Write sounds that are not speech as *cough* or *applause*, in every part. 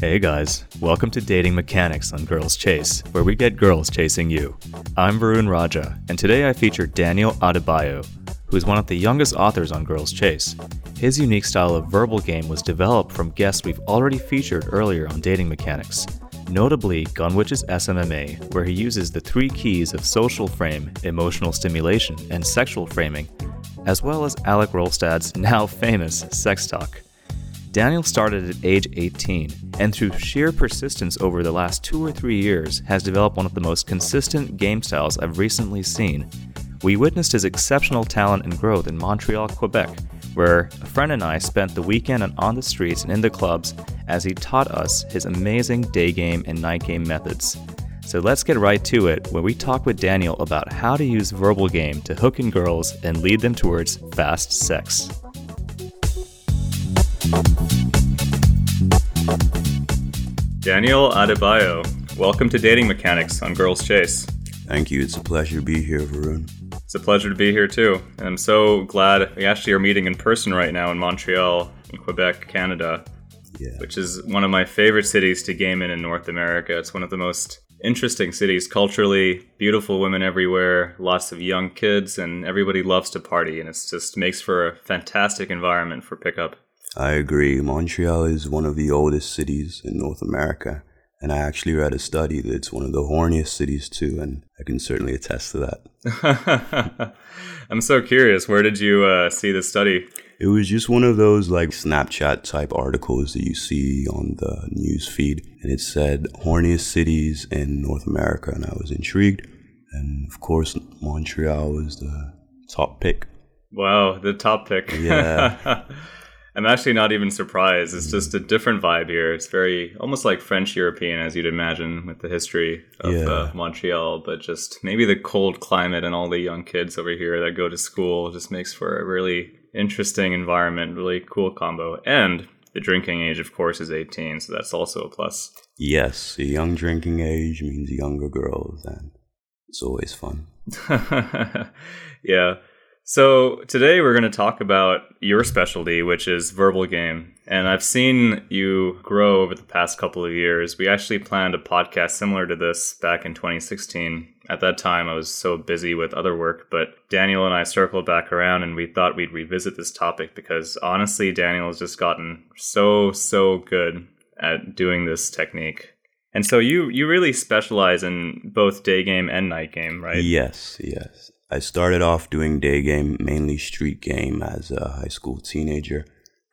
Hey guys, welcome to Dating Mechanics on Girls Chase, where we get girls chasing you. I'm Varun Raja, and today I feature Daniel Adebayo, who is one of the youngest authors on Girls Chase. His unique style of verbal game was developed from guests we've already featured earlier on Dating Mechanics, notably Gunwitch's SMMA, where he uses the three keys of social frame, emotional stimulation, and sexual framing, as well as Alek Rolstad's now famous sex talk. Daniel started at age 18 and through sheer persistence over the last two or three years has developed one of the most consistent game styles I've recently seen. We witnessed his exceptional talent and growth in Montreal, Quebec, where a friend and I spent the weekend and on the streets and in the clubs as he taught us his amazing day game and night game methods. So let's get right to it when we talk with Daniel about how to use verbal game to hook in girls and lead them towards fast sex. Daniel Adebayo, welcome to Dating Mechanics on Girls Chase. Thank you. It's a pleasure to be here, Varun. It's a pleasure to be here too. And I'm so glad we actually are meeting in person right now in Montreal, in Quebec, Canada, Yeah. which is one of my favorite cities to game in in North America. It's one of the most interesting cities culturally, beautiful women everywhere, lots of young kids, and everybody loves to party. And it just makes for a fantastic environment for pickup. I agree. Montreal is one of the oldest cities in North America. And I actually read a study that it's one of the horniest cities too, and I can certainly attest to that. *laughs* I'm so curious. Where did you uh, see this study? It was just one of those like Snapchat type articles that you see on the news feed, and it said horniest cities in North America, and I was intrigued. And of course, Montreal was the top pick. Wow, the top pick. Yeah. *laughs* I'm actually not even surprised. It's just a different vibe here. It's very almost like French European, as you'd imagine, with the history of Yeah. uh, Montreal. But just maybe the cold climate and all the young kids over here that go to school just makes for a really interesting environment, really cool combo. And the drinking age, of course, is 18, so that's also a plus. Yes, a young drinking age means younger girls, and it's always fun. *laughs* yeah. So today we're going to talk about your specialty, which is verbal game. And I've seen you grow over the past couple of years. We actually planned a podcast similar to this back in 2016. At that time, I was so busy with other work, but Daniel and I circled back around and we thought we'd revisit this topic because honestly, Daniel has just gotten so, so good at doing this technique. And so you you really specialize in both day game and night game, right? Yes, yes. I started off doing day game, mainly street game, as a high school teenager,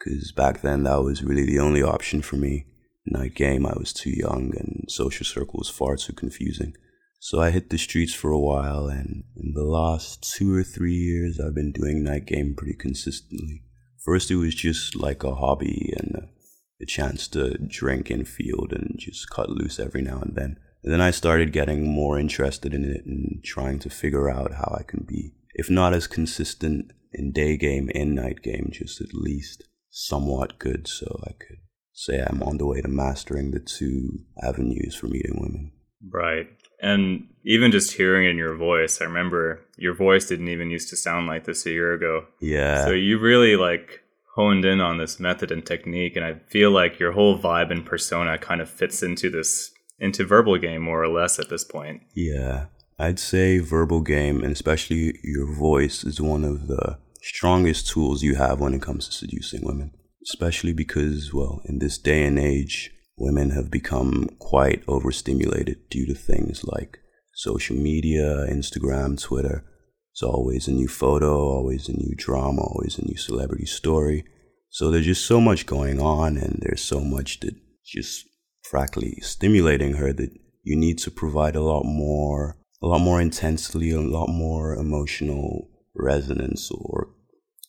because back then that was really the only option for me. Night game, I was too young, and social circle was far too confusing. So I hit the streets for a while, and in the last two or three years, I've been doing night game pretty consistently. First, it was just like a hobby and a, chance to drink in field and just cut loose every now and then. And then I started getting more interested in it and trying to figure out how I can be, if not as consistent in day game and night game, just at least somewhat good so I could say I'm on the way to mastering the two avenues for meeting women. Right. And even just hearing in your voice, I remember your voice didn't even used to sound like this a year ago. Yeah. So you really like honed in on this method and technique and I feel like your whole vibe and persona kind of fits into this into verbal game more or less at this point. Yeah, I'd say verbal game, and especially your voice, is one of the strongest tools you have when it comes to seducing women. Especially because, well, in this day and age, women have become quite overstimulated due to things like social media, Instagram, Twitter. It's always a new photo, always a new drama, always a new celebrity story. So there's just so much going on, and there's so much that just frankly stimulating her that you need to provide a lot more a lot more intensely a lot more emotional resonance or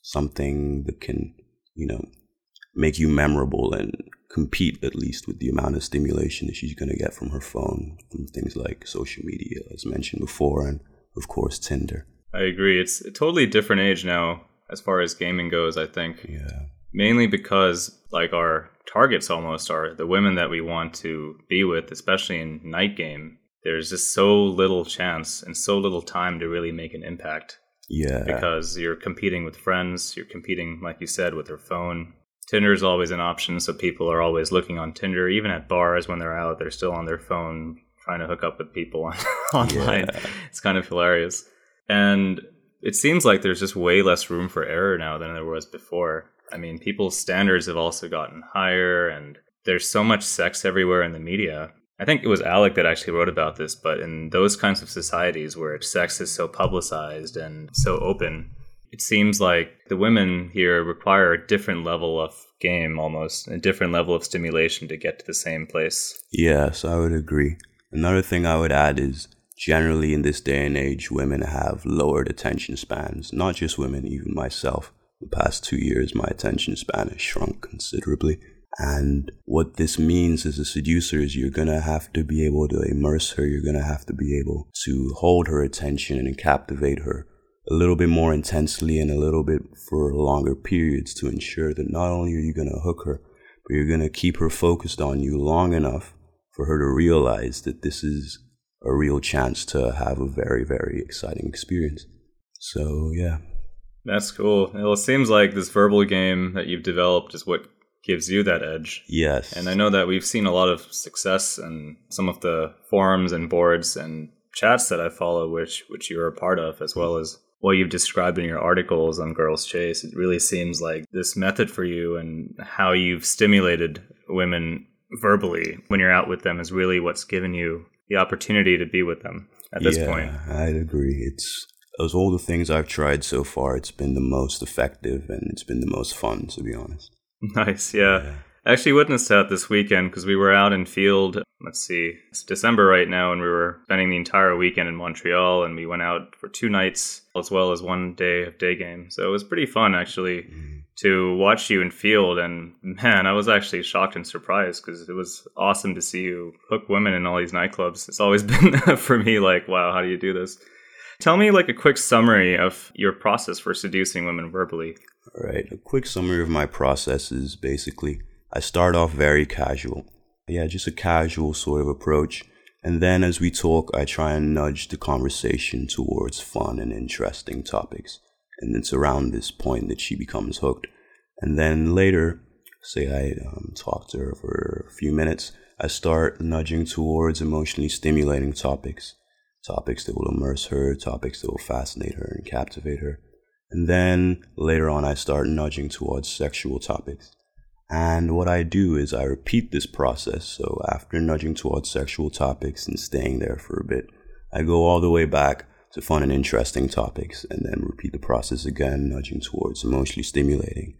something that can you know make you memorable and compete at least with the amount of stimulation that she's going to get from her phone from things like social media as mentioned before and of course tinder I agree. It's a totally different age now as far as gaming goes, I think. yeah mainly because like our targets almost are the women that we want to be with especially in night game there's just so little chance and so little time to really make an impact yeah because you're competing with friends you're competing like you said with their phone Tinder is always an option, so people are always looking on Tinder. Even at bars when they're out, they're still on their phone trying to hook up with people on, *laughs* online. Yeah. It's kind of hilarious. And it seems like there's just way less room for error now than there was before. I mean, people's standards have also gotten higher, and there's so much sex everywhere in the media. I think it was Alek that actually wrote about this, but in those kinds of societies where sex is so publicized and so open, it seems like the women here require a different level of game almost, a different level of stimulation to get to the same place. Yes, I would agree. Another thing I would add is generally in this day and age, women have lowered attention spans. Not just women, even myself. The past two years, my attention span has shrunk considerably. And what this means as a seducer is you're going to have to be able to immerse her. You're going to have to be able to hold her attention and captivate her a little bit more intensely and a little bit for longer periods to ensure that not only are you going to hook her, but you're going to keep her focused on you long enough for her to realize that this is a real chance to have a very, very exciting experience. So, yeah. That's cool. Well, it seems like this verbal game that you've developed is what gives you that edge. Yes. And I know that we've seen a lot of success in some of the forums and boards and chats that I follow, which which you're a part of, as well as what you've described in your articles on Girls Chase. It really seems like this method for you and how you've stimulated women verbally when you're out with them is really what's given you the opportunity to be with them at this yeah, point. I'd agree. It's of all the things I've tried so far, it's been the most effective and it's been the most fun, to be honest. *laughs* Nice, yeah. yeah. I actually witnessed that this weekend because we were out in field. Let's see, it's December right now, and we were spending the entire weekend in Montreal, and we went out for two nights as well as one day of day game. So it was pretty fun actually mm. to watch you in field. And man, I was actually shocked and surprised because it was awesome to see you hook women in all these nightclubs. It's always *laughs* been for me like, wow, how do you do this? Tell me like a quick summary of your process for seducing women verbally. All right, a quick summary of my process is basically I start off very casual. Yeah, just a casual sort of approach. And then as we talk, I try and nudge the conversation towards fun and interesting topics. And it's around this point that she becomes hooked. And then later, say I um, talk to her for a few minutes, I start nudging towards emotionally stimulating topics. Topics that will immerse her, topics that will fascinate her and captivate her. And then later on, I start nudging towards sexual topics. And what I do is I repeat this process. So after nudging towards sexual topics and staying there for a bit, I go all the way back to fun and interesting topics and then repeat the process again, nudging towards emotionally stimulating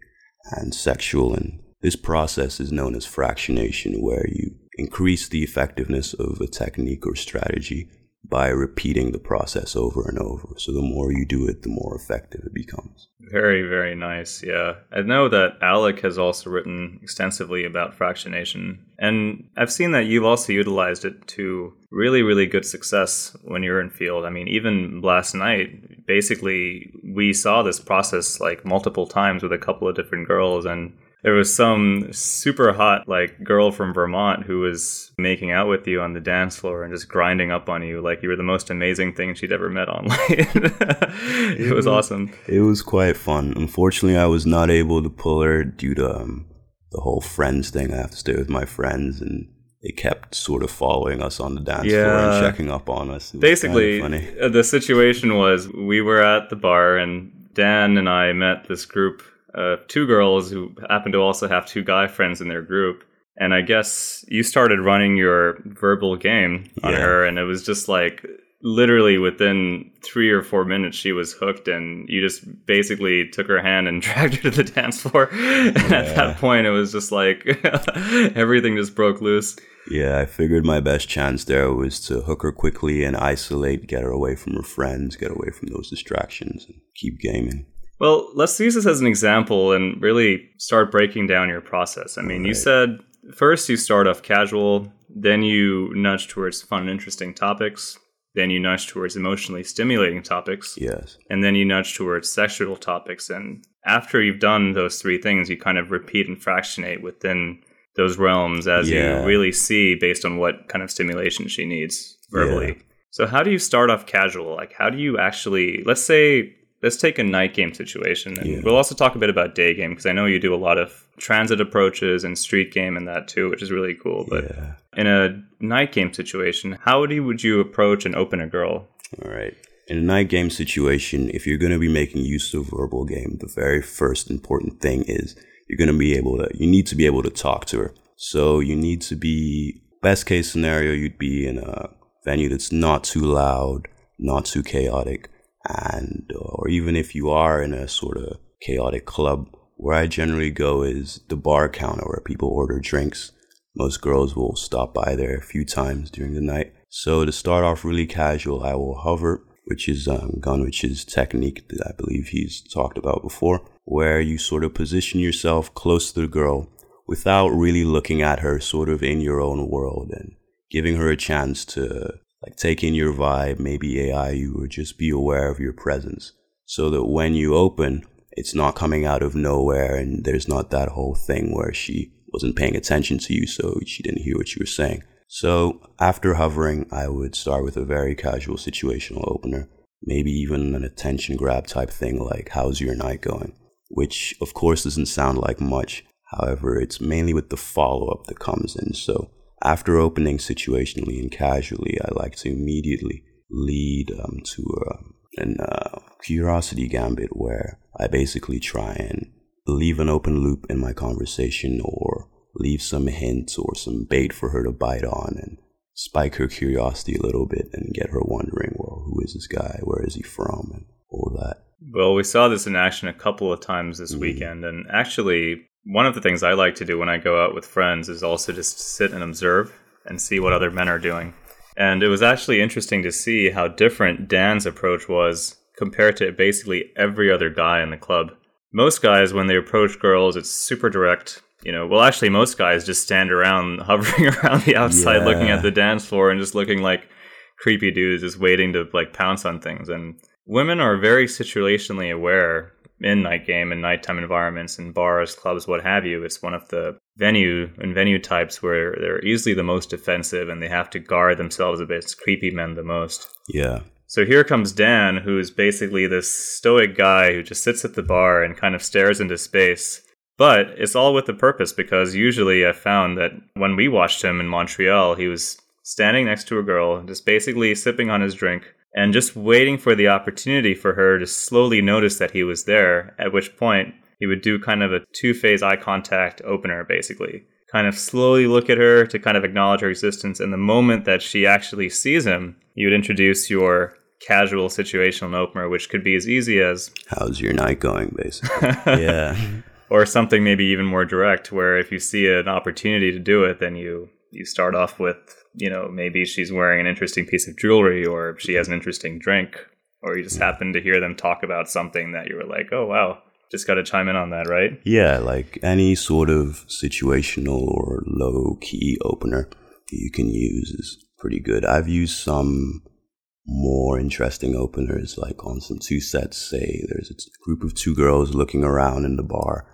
and sexual. And this process is known as fractionation, where you increase the effectiveness of a technique or strategy by repeating the process over and over. So the more you do it, the more effective it becomes. Very, very nice. Yeah. I know that Alek has also written extensively about fractionation. And I've seen that you've also utilized it to really, really good success when you're in field. I mean, even last night, basically, we saw this process like multiple times with a couple of different girls. And there was some super hot like girl from Vermont who was making out with you on the dance floor and just grinding up on you like you were the most amazing thing she'd ever met online. it, *laughs* it, was awesome. It was quite fun. Unfortunately, I was not able to pull her due to um, the whole friends thing. I have to stay with my friends and they kept sort of following us on the dance yeah. floor and checking up on us. Basically, uh, the situation was we were at the bar and Dan and I met this group uh, two girls who happen to also have two guy friends in their group. And I guess you started running your verbal game on yeah. her, and it was just like literally within three or four minutes she was hooked and you just basically took her hand and *laughs* dragged her to the dance floor and yeah. at that point it was just like *laughs* everything just broke loose yeah i figured my best chance there was to hook her quickly and isolate get her away from her friends get away from those distractions and keep gaming well, let's use this as an example and really start breaking down your process. I mean, right. you said first you start off casual, then you nudge towards fun and interesting topics, then you nudge towards emotionally stimulating topics. Yes. And then you nudge towards sexual topics. And after you've done those three things, you kind of repeat and fractionate within those realms as yeah. you really see based on what kind of stimulation she needs verbally. Yeah. So how do you start off casual? Like how do you actually let's say let's take a night game situation. And Yeah. we'll also talk a bit about day game because I know you do a lot of transit approaches and street game and that too, which is really cool. But yeah. in a night game situation, how would you, would you approach and open a girl? All right. In a night game situation, if you're going to be making use of verbal game, the very first important thing is you're going to be able to, you need to be able to talk to her. So you need to be, best case scenario, you'd be in a venue that's not too loud, not too chaotic. And, uh, or even if you are in a sort of chaotic club, where I generally go is the bar counter where people order drinks. Most girls will stop by there a few times during the night. So to start off really casual, I will hover, which is um, Gunwitch's technique that I believe he's talked about before, where you sort of position yourself close to the girl without really looking at her sort of in your own world and giving her a chance to like take in your vibe, maybe AI you or just be aware of your presence so that when you open, it's not coming out of nowhere and there's not that whole thing where she wasn't paying attention to you so she didn't hear what you were saying. So after hovering, I would start with a very casual situational opener, maybe even an attention grab type thing like, How's your night going? Which, of course, doesn't sound like much. However, it's mainly with the follow up that comes in. So after opening situationally and casually, I like to immediately lead um, to uh, an uh, curiosity gambit where I basically try and leave an open loop in my conversation or leave some hint or some bait for her to bite on and spike her curiosity a little bit and get her wondering, well, who is this guy? Where is he from? And all that. Well, we saw this in action a couple of times this weekend. And actually, one of the things I like to do when I go out with friends is also just sit and observe and see what other men are doing. And it was actually interesting to see how different Dan's approach was compared to basically every other guy in the club. Most guys, when they approach girls, it's super direct. You know, well, actually, most guys just stand around, *laughs* hovering around the outside, looking at the dance floor and just looking like creepy dudes, just waiting to like pounce on things. And women are very situationally aware in night game and nighttime environments and bars, clubs, what have you. It's one of the venue and venue types where they're easily the most defensive and they have to guard themselves a against creepy men the most. Yeah. So here comes Dan, who's basically this stoic guy who just sits at the bar and kind of stares into space. But it's all with a purpose because usually I found that when we watched him in Montreal, he was standing next to a girl, just basically sipping on his drink and just waiting for the opportunity for her to slowly notice that he was there, at which point he would do kind of a two phase eye contact opener, basically. Kind of slowly look at her to kind of acknowledge her existence. And the moment that she actually sees him, you would introduce your casual situational opener, which could be as easy as How's your night going, basically? *laughs* yeah. or something maybe even more direct where if you see an opportunity to do it then you you start off with you know maybe she's wearing an interesting piece of jewelry or she has an interesting drink or you just happen to hear them talk about something that you were like oh wow just got to chime in on that right Yeah, like any sort of situational or low key opener you can use is pretty good. I've used some more interesting openers, like on some two sets. Say there's a group of two girls looking around in the bar.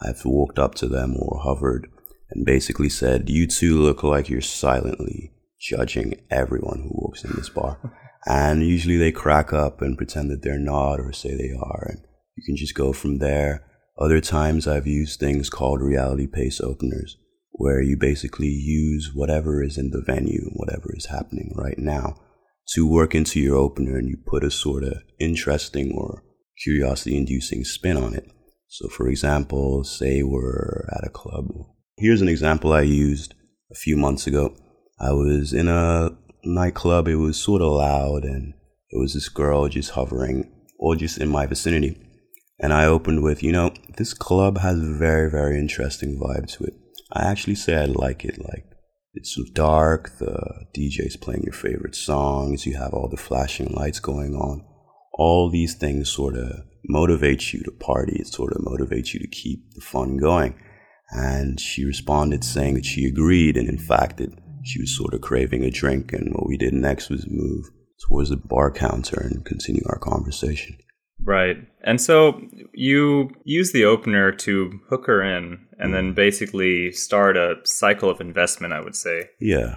I've walked up to them or hovered and basically said, You two look like you're silently judging everyone who walks in this bar. *laughs* And usually they crack up and pretend that they're not or say they are. And you can just go from there. Other times I've used things called reality pace openers, where you basically use whatever is in the venue, whatever is happening right now, to work into your opener and you put a sort of interesting or curiosity inducing spin on it. So, for example, say we're at a club. Here's an example I used a few months ago. I was in a nightclub, it was sort of loud, and it was this girl just hovering or just in my vicinity. And I opened with, you know, this club has a very, very interesting vibe to it. I actually say I like it. Like, it's so dark, the DJ's playing your favorite songs, you have all the flashing lights going on. All these things sort of motivate you to party, it sort of motivates you to keep the fun going. And she responded saying that she agreed, and in fact, that she was sort of craving a drink. And what we did next was move towards the bar counter and continue our conversation. right and so you use the opener to hook her in and then mm-hmm. basically start a cycle of investment i would say Yeah.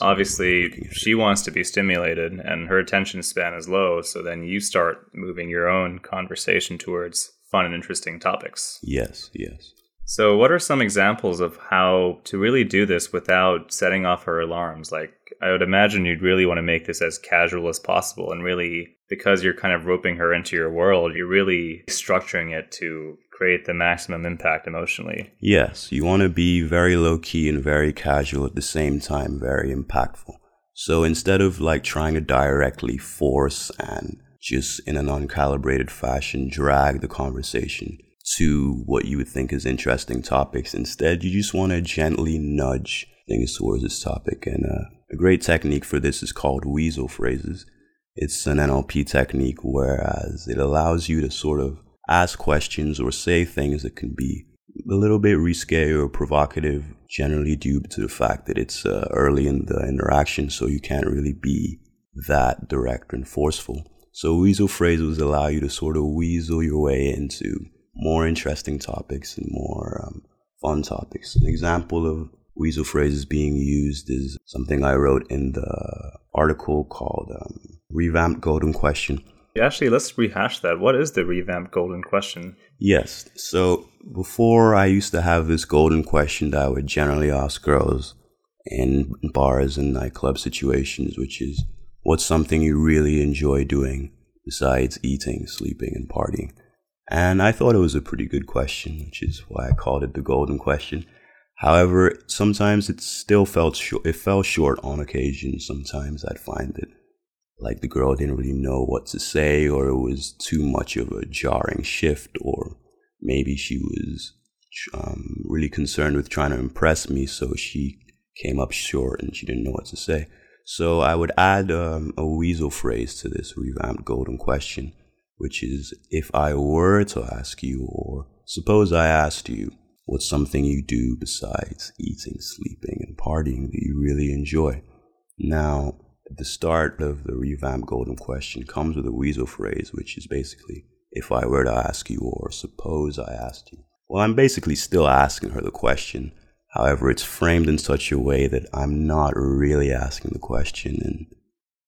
obviously she wants to be stimulated and her attention span is low so then you start moving your own conversation towards fun and interesting topics yes yes so what are some examples of how to really do this without setting off her alarms like i would imagine you'd really want to make this as casual as possible and really because you're kind of roping her into your world you're really structuring it to create the maximum impact emotionally. Yes, you want to be very low key and very casual at the same time, very impactful. So instead of like trying to directly force and just in an uncalibrated fashion drag the conversation to what you would think is interesting topics, instead you just want to gently nudge things towards this topic. And uh, a great technique for this is called weasel phrases. It's an NLP technique, whereas it allows you to sort of ask questions or say things that can be a little bit risque or provocative, generally due to the fact that it's uh, early in the interaction, so you can't really be that direct and forceful. So weasel phrases allow you to sort of weasel your way into more interesting topics and more um, fun topics. An example of weasel phrases being used is something I wrote in the article called um, Revamped Golden Question Actually, let's rehash that. What is the revamped golden question? Yes. So before I used to have this golden question that I would generally ask girls in bars and nightclub situations, which is what's something you really enjoy doing besides eating, sleeping, and partying? And I thought it was a pretty good question, which is why I called it the golden question. However, sometimes it still felt short. It fell short on occasion. Sometimes I'd find that like the girl didn't really know what to say or it was too much of a jarring shift or maybe she was um, really concerned with trying to impress me so she came up short and she didn't know what to say so i would add um, a weasel phrase to this revamped golden question which is if i were to ask you or suppose i asked you what's something you do besides eating sleeping and partying that you really enjoy now the start of the revamped golden question comes with a weasel phrase, which is basically, if I were to ask you, or suppose I asked you. Well, I'm basically still asking her the question. However, it's framed in such a way that I'm not really asking the question, and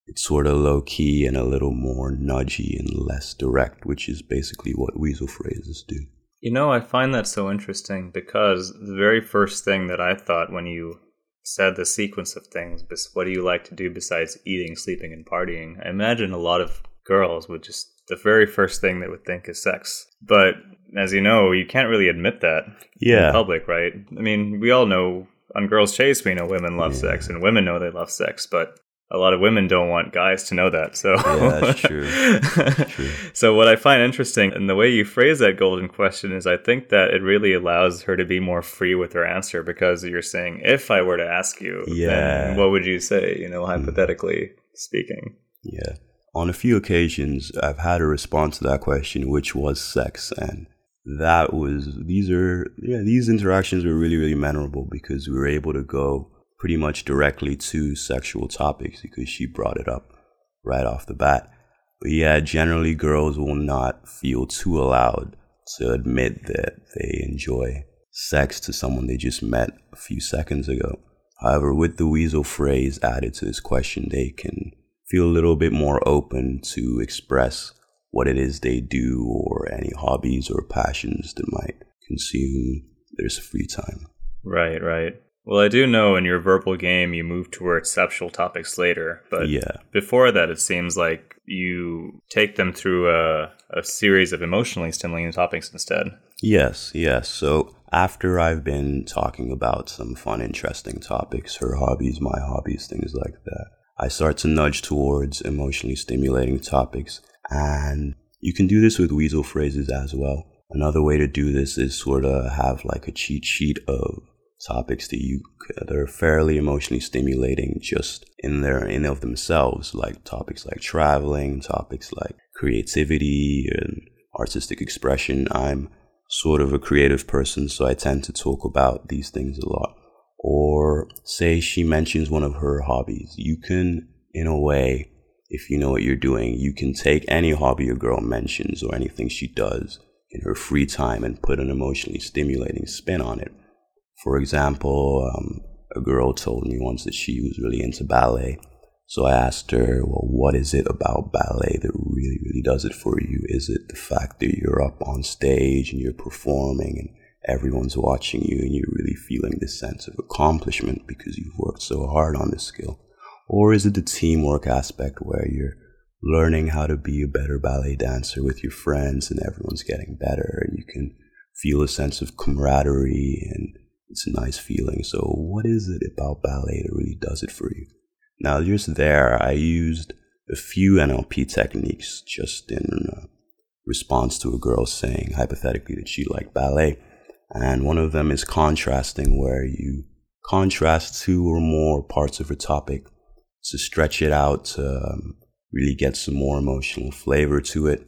it's sort of low key and a little more nudgy and less direct, which is basically what weasel phrases do. You know, I find that so interesting because the very first thing that I thought when you said the sequence of things. What do you like to do besides eating, sleeping, and partying? I imagine a lot of girls would just the very first thing they would think is sex. But as you know, you can't really admit that yeah. in public, right? I mean, we all know on Girls Chase, we know women love yeah. sex and women know they love sex, but a lot of women don't want guys to know that. So yeah, that's *laughs* true. true. So what I find interesting in the way you phrase that golden question is I think that it really allows her to be more free with her answer because you're saying, if I were to ask you, yeah. what would you say? You know, hmm. hypothetically mm. speaking. Yeah. On a few occasions, I've had a response to that question, which was sex, and that was these are yeah these interactions were really really memorable because we were able to go pretty much directly to sexual topics because she brought it up right off the bat. But yeah, generally girls will not feel too allowed to admit that they enjoy sex to someone they just met a few seconds ago. However, with the weasel phrase added to this question, they can feel a little bit more open to express what it is they do or any hobbies or passions that might consume their free time. Right, right. Well, I do know in your verbal game you move towards sexual topics later, but yeah. before that, it seems like you take them through a, a series of emotionally stimulating topics instead. Yes, yes. So after I've been talking about some fun, interesting topics, her hobbies, my hobbies, things like that, I start to nudge towards emotionally stimulating topics. And you can do this with weasel phrases as well. Another way to do this is sort of have like a cheat sheet of topics that you that are fairly emotionally stimulating just in their in of themselves like topics like traveling topics like creativity and artistic expression. I'm sort of a creative person so i tend to talk about these things a lot. Or say she mentions one of her hobbies. You can in a way if you know what you're doing you can take any hobby a girl mentions or anything she does in her free time and put an emotionally stimulating spin on it for example, um, a girl told me once that she was really into ballet. So I asked her, well, what is it about ballet that really, really does it for you? Is it the fact that you're up on stage and you're performing and everyone's watching you and you're really feeling this sense of accomplishment because you've worked so hard on this skill? Or is it the teamwork aspect where you're learning how to be a better ballet dancer with your friends and everyone's getting better and you can feel a sense of camaraderie and it's a nice feeling. So, what is it about ballet that really does it for you? Now, just there, I used a few NLP techniques just in uh, response to a girl saying hypothetically that she liked ballet. And one of them is contrasting, where you contrast two or more parts of a topic to stretch it out to um, really get some more emotional flavor to it.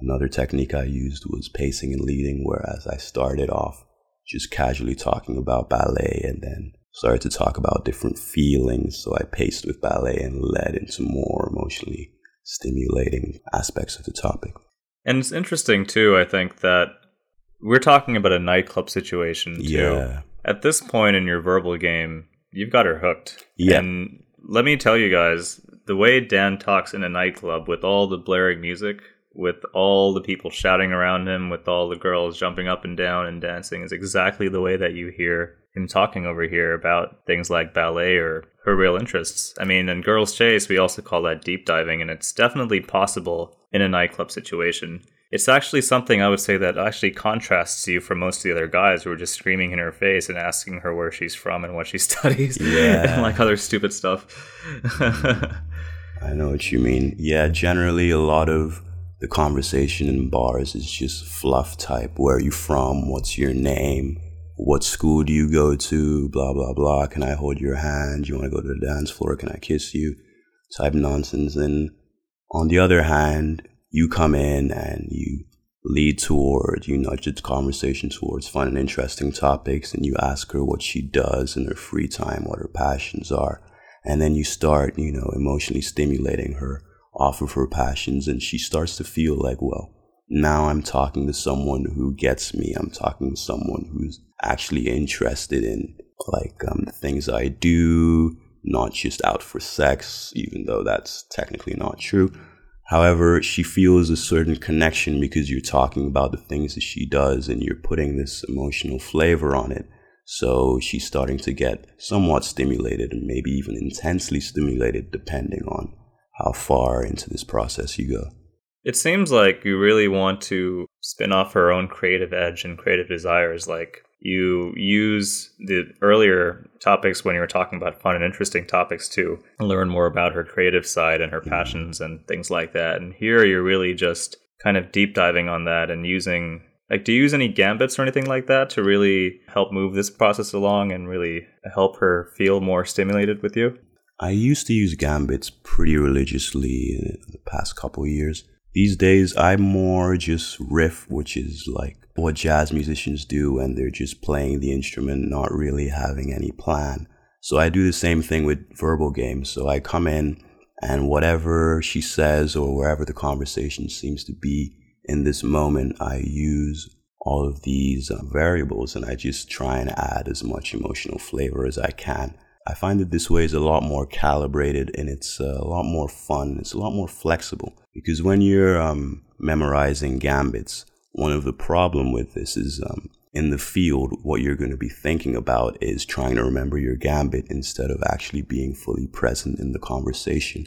Another technique I used was pacing and leading, whereas I started off just casually talking about ballet and then started to talk about different feelings. So I paced with ballet and led into more emotionally stimulating aspects of the topic. And it's interesting too, I think, that we're talking about a nightclub situation too. Yeah. At this point in your verbal game, you've got her hooked. Yeah. And let me tell you guys, the way Dan talks in a nightclub with all the blaring music, with all the people shouting around him, with all the girls jumping up and down and dancing, is exactly the way that you hear him talking over here about things like ballet or her real interests. I mean, in Girls Chase, we also call that deep diving, and it's definitely possible in a nightclub situation. It's actually something I would say that actually contrasts you from most of the other guys who are just screaming in her face and asking her where she's from and what she *laughs* studies Yeah. and like other stupid stuff. *laughs* I know what you mean. Yeah, generally a lot of the conversation in bars is just fluff type. Where are you from? What's your name? What school do you go to? Blah blah blah. Can I hold your hand? You want to go to the dance floor? Can I kiss you? Type nonsense. And on the other hand, you come in and you lead toward, you nudge the conversation towards fun and interesting topics, and you ask her what she does in her free time, what her passions are and then you start you know emotionally stimulating her off of her passions and she starts to feel like well now i'm talking to someone who gets me. I'm talking to someone who's actually interested in like um, the things i do not just out for sex even though that's technically not true. However she feels a certain connection because you're talking about the things that she does and you're putting this emotional flavor on it. So she's starting to get somewhat stimulated and maybe even intensely stimulated, depending on how far into this process you go. It seems like you really want to spin off her own creative edge and creative desires. Like you use the earlier topics when you were talking about fun and interesting topics to learn more about her creative side and her Mhm. passions and things like that. And here you're really just kind of deep diving on that and using like do you use any gambits or anything like that to really help move this process along and really help her feel more stimulated with you? I used to use gambits pretty religiously in the past couple years. These days, I more just riff, which is like what jazz musicians do, and they're just playing the instrument, not really having any plan. So I do the same thing with verbal games. So I come in, and whatever she says or wherever the conversation seems to be in this moment, I use all of these uh, variables and I just try and add as much emotional flavor as I can. I find that this way is a lot more calibrated and it's a lot more fun. It's a lot more flexible because when you're um, memorizing gambits, one of the problem with this is um, in the field, what you're going to be thinking about is trying to remember your gambit instead of actually being fully present in the conversation.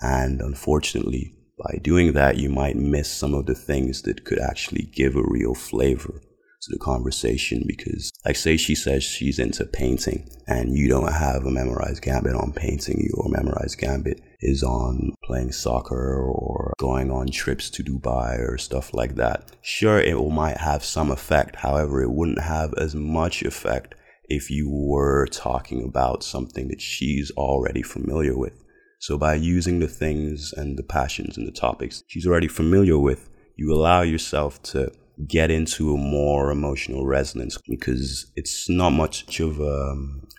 And unfortunately, by doing that, you might miss some of the things that could actually give a real flavor to the conversation because like say she says she's into painting and you don't have a memorized gambit on painting your memorized gambit is on playing soccer or going on trips to dubai or stuff like that. Sure it might have some effect. However it wouldn't have as much effect if you were talking about something that she's already familiar with. So by using the things and the passions and the topics she's already familiar with you allow yourself to get into a more emotional resonance because it's not much of a,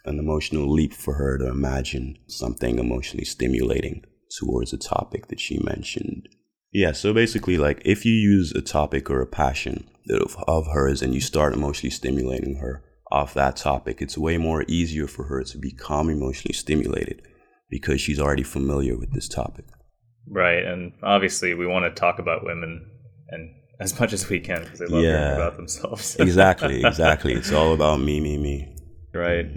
an emotional leap for her to imagine something emotionally stimulating towards a topic that she mentioned. Yeah, so basically, like if you use a topic or a passion of, of hers and you start emotionally stimulating her off that topic, it's way more easier for her to become emotionally stimulated because she's already familiar with this topic. Right, and obviously we want to talk about women and as much as we can because they love yeah, hearing about themselves. *laughs* exactly, exactly. It's all about me, me, me. Right.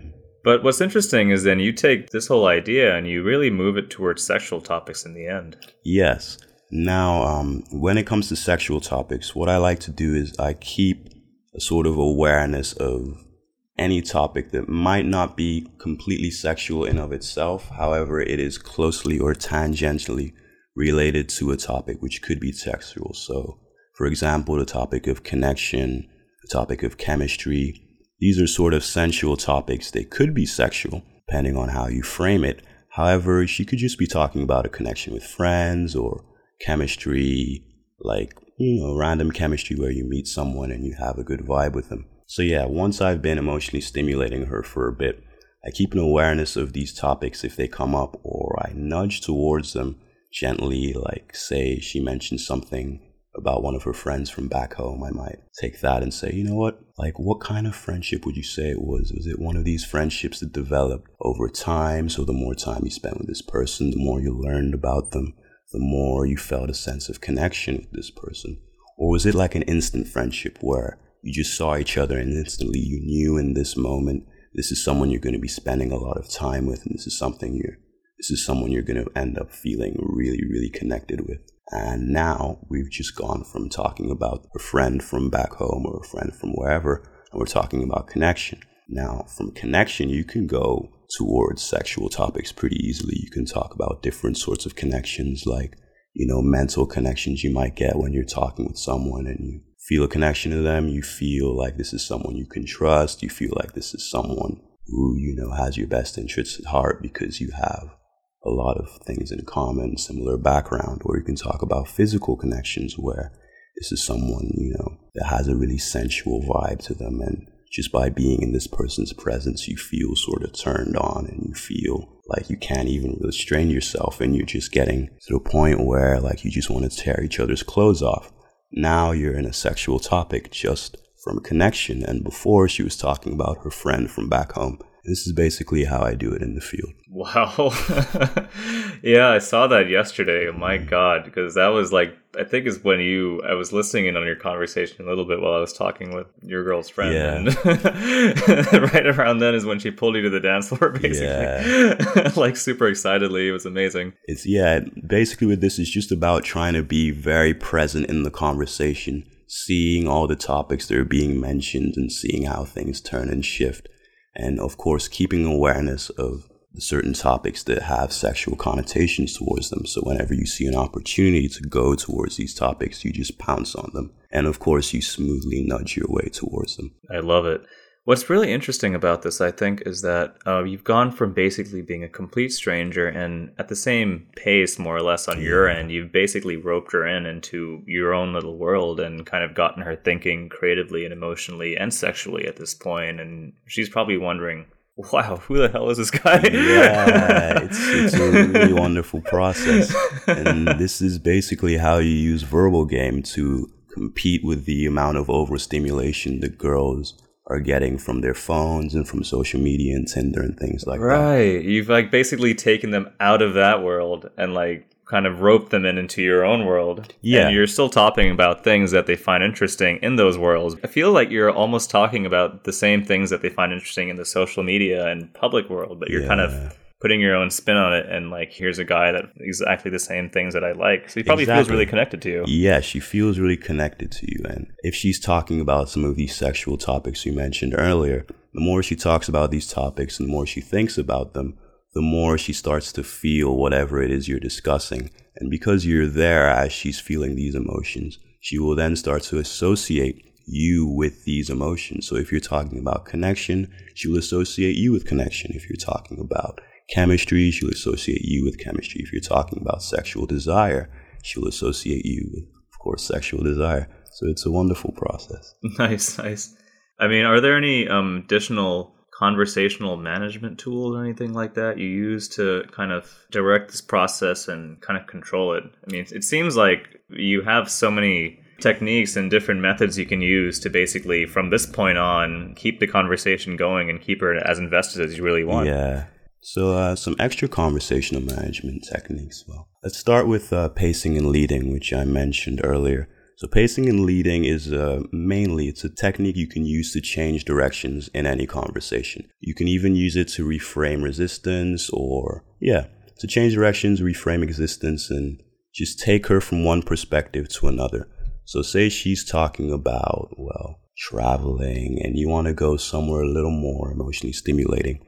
But what's interesting is then you take this whole idea and you really move it towards sexual topics in the end. Yes. Now, um, when it comes to sexual topics, what I like to do is I keep a sort of awareness of any topic that might not be completely sexual in of itself. However, it is closely or tangentially related to a topic which could be sexual. So, for example, the topic of connection, the topic of chemistry. These are sort of sensual topics. They could be sexual, depending on how you frame it. However, she could just be talking about a connection with friends or chemistry, like, you know, random chemistry where you meet someone and you have a good vibe with them. So, yeah, once I've been emotionally stimulating her for a bit, I keep an awareness of these topics if they come up, or I nudge towards them gently, like, say, she mentions something about one of her friends from back home, I might take that and say, you know what? Like, what kind of friendship would you say it was? Was it one of these friendships that developed over time? So, the more time you spent with this person, the more you learned about them, the more you felt a sense of connection with this person? Or was it like an instant friendship where you just saw each other and instantly you knew in this moment this is someone you're going to be spending a lot of time with and this is something you're this is someone you're going to end up feeling really really connected with and now we've just gone from talking about a friend from back home or a friend from wherever and we're talking about connection now from connection you can go towards sexual topics pretty easily you can talk about different sorts of connections like you know mental connections you might get when you're talking with someone and you feel a connection to them. You feel like this is someone you can trust. You feel like this is someone who, you know, has your best interests at heart because you have a lot of things in common, similar background. Or you can talk about physical connections where this is someone, you know, that has a really sensual vibe to them. And just by being in this person's presence, you feel sort of turned on and you feel like you can't even restrain yourself and you're just getting to the point where like you just want to tear each other's clothes off now you're in a sexual topic just from connection. And before she was talking about her friend from back home. This is basically how I do it in the field. Wow. *laughs* yeah, I saw that yesterday. Oh my mm. God. Because that was like, I think is when you, I was listening in on your conversation a little bit while I was talking with your girl's friend. Yeah. And *laughs* right around then is when she pulled you to the dance floor, *laughs* basically. Yeah. like super excitedly. It was amazing. It's, yeah, basically with this, it's just about trying to be very present in the conversation, seeing all the topics that are being mentioned and seeing how things turn and shift and of course keeping awareness of certain topics that have sexual connotations towards them. So whenever you see an opportunity to go towards these topics, you just pounce on them. And of course, you smoothly nudge your way towards them. I love it. What's really interesting about this, I think, is that uh, you've gone from basically being a complete stranger and at the same pace, more or less, on yeah. your end, you've basically roped her in into your own little world and kind of gotten her thinking creatively and emotionally and sexually at this point. And she's probably wondering, *laughs* wow, who the hell is this guy? yeah, it's, it's a really *laughs* wonderful process. And this is basically how you use verbal game to compete with the amount of overstimulation that girls are getting from their phones and from social media and Tinder and things like right. that. Right. You've like basically taken them out of that world and like kind of roped them in into your own world. Yeah. And you're still talking about things that they find interesting in those worlds. I feel like you're almost talking about the same things that they find interesting in the social media and public world, but you're yeah. kind of putting your own spin on it and like here's a guy that exactly the same things that I like. So he probably exactly. feels really connected to you. Yeah, she feels really connected to you. And if she's talking about some of these sexual topics you mentioned earlier, the more she talks about these topics and the more she thinks about them, the more she starts to feel whatever it is you're discussing. And because you're there as she's feeling these emotions, she will then start to associate you with these emotions. So if you're talking about connection, she will associate you with connection. If you're talking about chemistry, she'll associate you with chemistry. If you're talking about sexual desire, she'll associate you with, of course, sexual desire. So it's a wonderful process. *laughs* Nice, nice. I mean, are there any um, additional conversational management tools or anything like that you use to kind of direct this process and kind of control it? I mean, it seems like you have so many techniques and different methods you can use to basically, from this point on, keep the conversation going and keep her as invested as you really want. Yeah. So, uh, some extra conversational management techniques. Well, let's start with uh, pacing and leading, which I mentioned earlier. So, pacing and leading is uh, mainly it's a technique you can use to change directions in any conversation. You can even use it to reframe resistance, or yeah, to change directions, reframe existence, and just take her from one perspective to another. So, say she's talking about well traveling, and you want to go somewhere a little more emotionally stimulating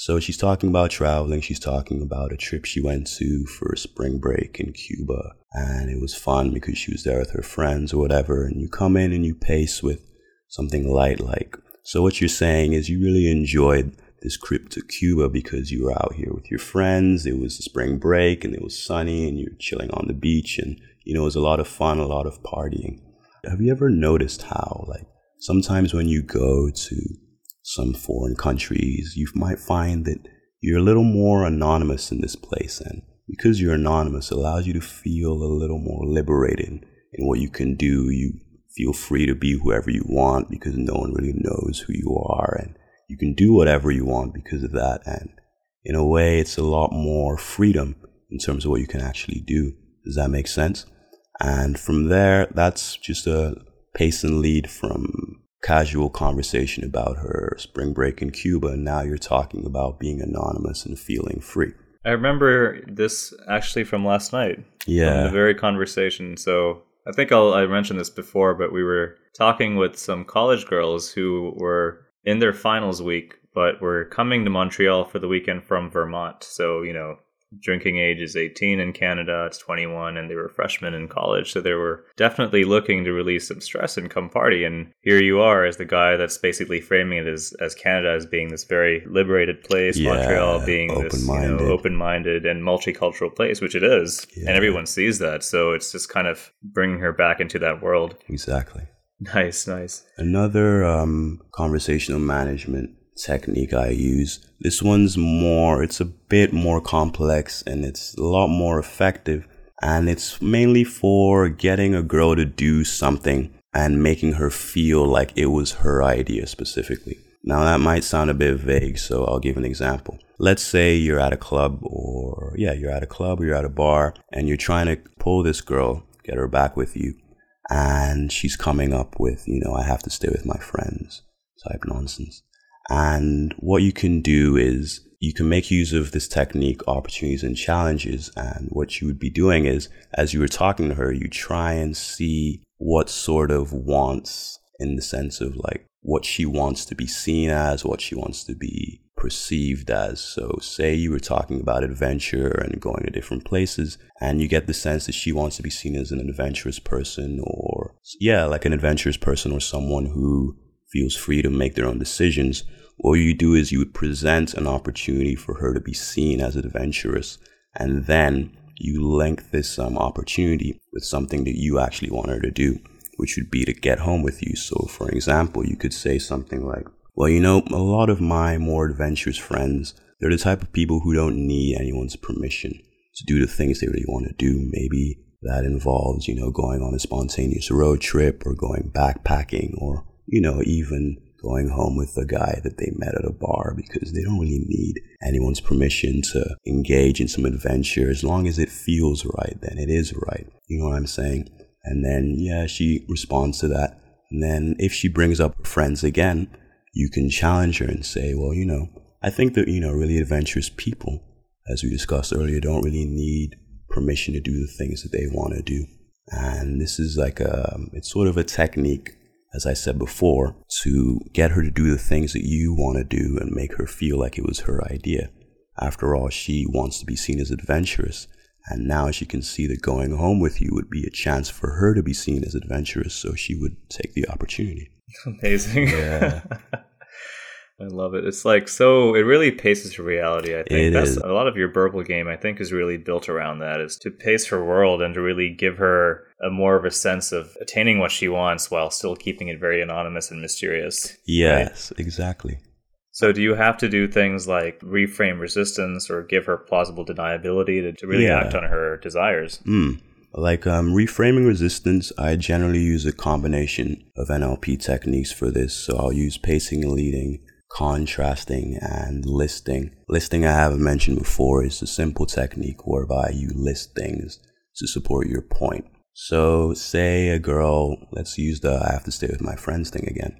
so she's talking about traveling. She's talking about a trip she went to for spring break in Cuba. And it was fun because she was there with her friends or whatever. And you come in and you pace with something light like. So what you're saying is you really enjoyed this trip to Cuba because you were out here with your friends. It was spring break and it was sunny and you're chilling on the beach. And, you know, it was a lot of fun, a lot of partying. Have you ever noticed how, like, sometimes when you go to some foreign countries, you might find that you're a little more anonymous in this place. And because you're anonymous, it allows you to feel a little more liberated in what you can do. You feel free to be whoever you want because no one really knows who you are. And you can do whatever you want because of that. And in a way, it's a lot more freedom in terms of what you can actually do. Does that make sense? And from there, that's just a pace and lead from casual conversation about her spring break in Cuba, and now you're talking about being anonymous and feeling free. I remember this actually from last night. Yeah. the very conversation. So I think I'll, I mentioned this before, but we were talking with some college girls who were in their finals week, but were coming to Montreal for the weekend from Vermont. So, you know, drinking age is 18 in Canada, it's 21, and they were freshmen in college. So they were definitely looking to release some stress and come party. And here you are as the guy that's basically framing it as, as Canada as being this very liberated place, yeah, Montreal being this you know, open minded and multicultural place, which it is. Yeah. And everyone sees that. So it's just kind of bringing her back into that world. Exactly. *laughs* Nice, nice. Another um, conversational management technique I use. This one's more, it's a bit more complex and it's a lot more effective. And it's mainly for getting a girl to do something and making her feel like it was her idea specifically. Now, that might sound a bit vague, so I'll give an example. Let's say you're at a club, or yeah, you're at a club or you're at a bar, and you're trying to pull this girl, get her back with you, and she's coming up with, you know, I have to stay with my friends type nonsense. And what you can do is you can make use of this technique, opportunities and challenges. And what you would be doing is, as you were talking to her, you try and see what sort of wants in the sense of like what she wants to be seen as, what she wants to be perceived as. So, say you were talking about adventure and going to different places, and you get the sense that she wants to be seen as an adventurous person, or yeah, like an adventurous person or someone who feels free to make their own decisions what you do is you would present an opportunity for her to be seen as adventurous, and then you link this um, opportunity with something that you actually want her to do, which would be to get home with you. So, for example, you could say something like, Well, you know, a lot of my more adventurous friends, they're the type of people who don't need anyone's permission to do the things they really want to do. Maybe that involves, you know, going on a spontaneous road trip or going backpacking or, you know, even going home with a guy that they met at a bar because they don't really need anyone's permission to engage in some adventure. As long as it feels right, then it is right. You know what I'm saying? And then, yeah, she responds to that. And then if she brings up her friends again, you can challenge her and say, well, you know, I think that, you know, really adventurous people, as we discussed earlier, don't really need permission to do the things that they want to do. And this is like a, it's sort of a technique as I said before, to get her to do the things that you want to do and make her feel like it was her idea. After all, she wants to be seen as adventurous, and now she can see that going home with you would be a chance for her to be seen as adventurous, so she would take the opportunity. *laughs* Amazing. Yeah. *laughs* I love it. It's like so. It really paces her reality. I think it that's is. a lot of your verbal game. I think is really built around that. Is to pace her world and to really give her a more of a sense of attaining what she wants while still keeping it very anonymous and mysterious. Yes, right? exactly. So, do you have to do things like reframe resistance or give her plausible deniability to, to really yeah. act on her desires? Mm. Like um, reframing resistance, I generally use a combination of NLP techniques for this. So I'll use pacing and leading, contrasting, and listing. Listing, I haven't mentioned before, is a simple technique whereby you list things to support your point. So, say a girl, let's use the I have to stay with my friends thing again.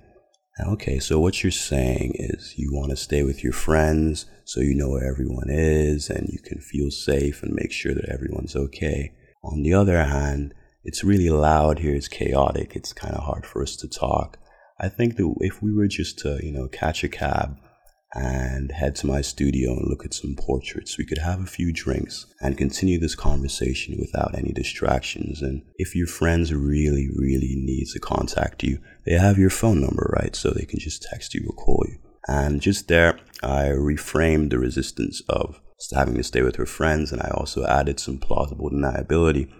Okay, so what you're saying is you want to stay with your friends so you know where everyone is and you can feel safe and make sure that everyone's okay. On the other hand, it's really loud here, it's chaotic, it's kind of hard for us to talk. I think that if we were just to, you know, catch a cab and head to my studio and look at some portraits. We could have a few drinks and continue this conversation without any distractions. And if your friends really, really need to contact you, they have your phone number, right? So they can just text you or call you. And just there, I reframed the resistance of having to stay with her friends, and I also added some plausible deniability,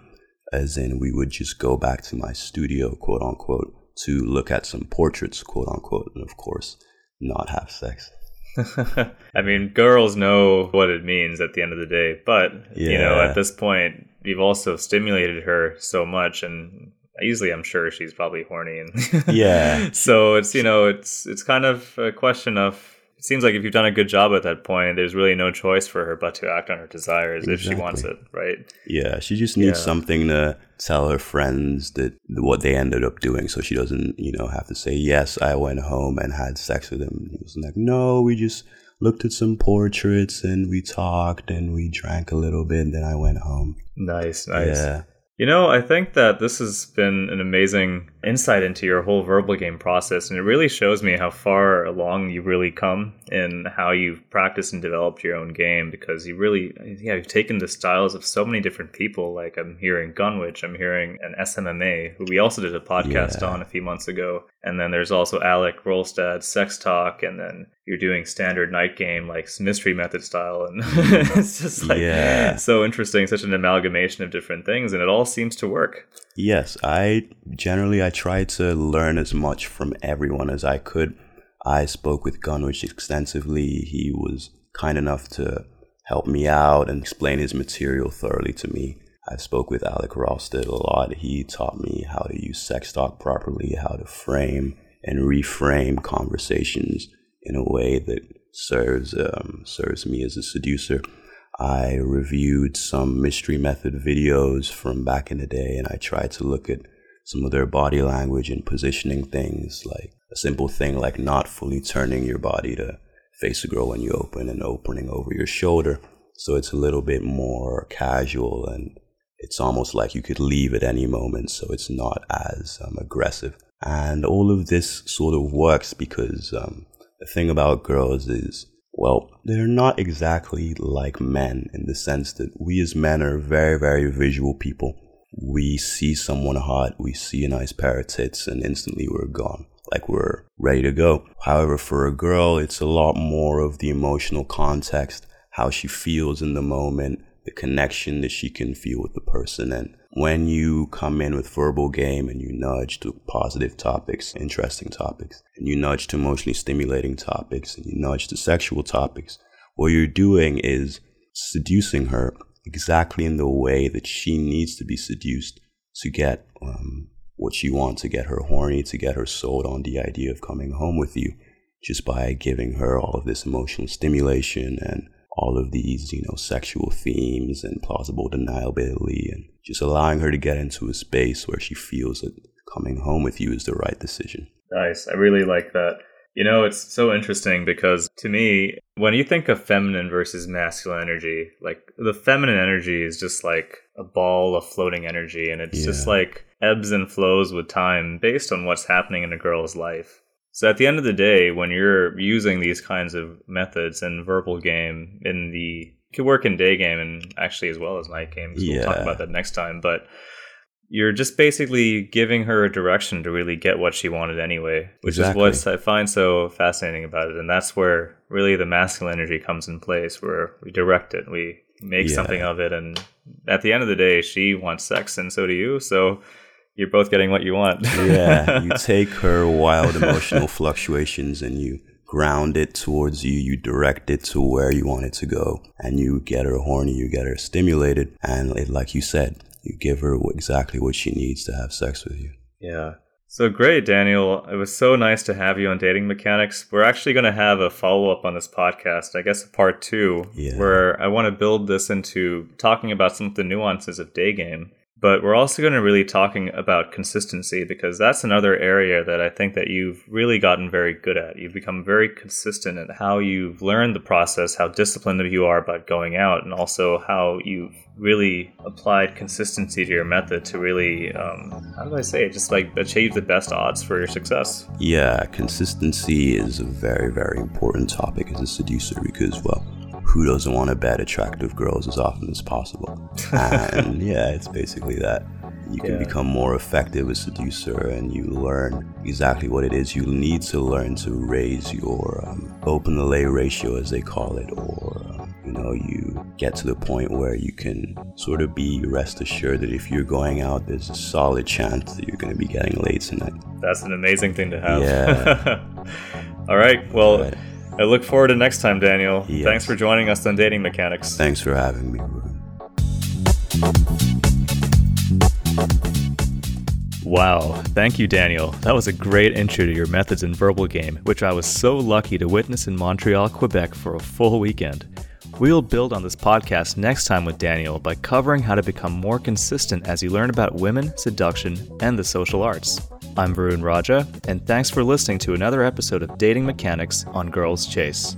as in we would just go back to my studio, quote unquote, to look at some portraits, quote unquote, and of course, not have sex. *laughs* I mean, girls know what it means at the end of the day, but yeah. you know, at this point, you've also stimulated her so much, and easily, I'm sure she's probably horny, and yeah. *laughs* so it's you know, it's it's kind of a question of seems like if you've done a good job at that point, there's really no choice for her but to act on her desires exactly. if she wants it, right? Yeah, she just needs yeah. something to tell her friends that what they ended up doing, so she doesn't, you know, have to say yes. I went home and had sex with him. He was like, no, we just looked at some portraits and we talked and we drank a little bit. And then I went home. Nice, nice. Yeah. You know, I think that this has been an amazing insight into your whole verbal game process, and it really shows me how far along you've really come in how you've practiced and developed your own game. Because you really, yeah, you've taken the styles of so many different people. Like I'm hearing Gunwitch, I'm hearing an SMMA, who we also did a podcast yeah. on a few months ago, and then there's also Alek Rolstad, Sex Talk, and then you're doing standard night game like mystery method style and *laughs* it's just like yeah. so interesting such an amalgamation of different things and it all seems to work yes i generally i try to learn as much from everyone as i could i spoke with Gunwitch extensively he was kind enough to help me out and explain his material thoroughly to me I spoke with Alek Rolstad a lot. He taught me how to use sex talk properly, how to frame and reframe conversations in a way that serves um, serves me as a seducer. I reviewed some mystery method videos from back in the day, and I tried to look at some of their body language and positioning things, like a simple thing like not fully turning your body to face a girl when you open and opening over your shoulder. So it's a little bit more casual and it's almost like you could leave at any moment, so it's not as um, aggressive. And all of this sort of works because um, the thing about girls is, well, they're not exactly like men in the sense that we as men are very, very visual people. We see someone hot, we see a nice pair of tits, and instantly we're gone. Like we're ready to go. However, for a girl, it's a lot more of the emotional context, how she feels in the moment, the connection that she can feel with the person. And when you come in with verbal game and you nudge to positive topics, interesting topics, and you nudge to emotionally stimulating topics, and you nudge to sexual topics, what you're doing is seducing her exactly in the way that she needs to be seduced to get um, what she wants, to get her horny, to get her sold on the idea of coming home with you, just by giving her all of this emotional stimulation and all of these, you know, sexual themes and plausible deniability and just allowing her to get into a space where she feels that coming home with you is the right decision. Nice. I really like that. You know, it's so interesting because to me, when you think of feminine versus masculine energy, like the feminine energy is just like a ball of floating energy and it's yeah. just like ebbs and flows with time based on what's happening in a girl's life. So at the end of the day, when you're using these kinds of methods and verbal game in the could work in day game and actually as well as night game. Yeah. We'll talk about that next time. But you're just basically giving her a direction to really get what she wanted anyway, which exactly. is what I find so fascinating about it. And that's where really the masculine energy comes in place, where we direct it, we make yeah. something of it, and at the end of the day, she wants sex, and so do you. So you're both getting what you want. *laughs* yeah, you *laughs* take her wild emotional fluctuations and you ground it towards you, you direct it to where you want it to go, and you get her horny, you get her stimulated, and it, like you said, you give her exactly what she needs to have sex with you. Yeah. So great, Daniel. It was so nice to have you on Dating Mechanics. We're actually going to have a follow up on this podcast, I guess a part two, Yeah. where I want to build this into talking about some of the nuances of day game. But we're also going to really talking about consistency because that's another area that I think that you've really gotten very good at. You've become very consistent at how you've learned the process, how disciplined you are about going out, and also how you've really applied consistency to your method to really, um, how do I say it, just like achieve the best odds for your success. Yeah, consistency is a very, very important topic as a seducer because, well, who doesn't want to bet attractive girls as often as possible? *laughs* And yeah, it's basically that. You can Yeah. become more effective as a seducer and you learn exactly what it is you need to learn to raise your um, open the lay ratio, as they call it, or um, you know, you get to the point where you can sort of be rest assured that if you're going out, there's a solid chance that you're going to be getting laid tonight. That's an amazing thing to have. Yeah. *laughs* All right. Well, Right. I look forward to next time, Daniel. Yes. Thanks for joining us on Dating Mechanics. Thanks for having me, Ruben. Wow. Thank you, Daniel. That was a great intro to your methods in verbal game, which I was so lucky to witness in Montreal, Quebec for a full weekend. We'll build on this podcast next time with Daniel by covering how to become more consistent as you learn about women, seduction, and the social arts. I'm Varun Raja, and thanks for listening to another episode of Dating Mechanics on Girls Chase.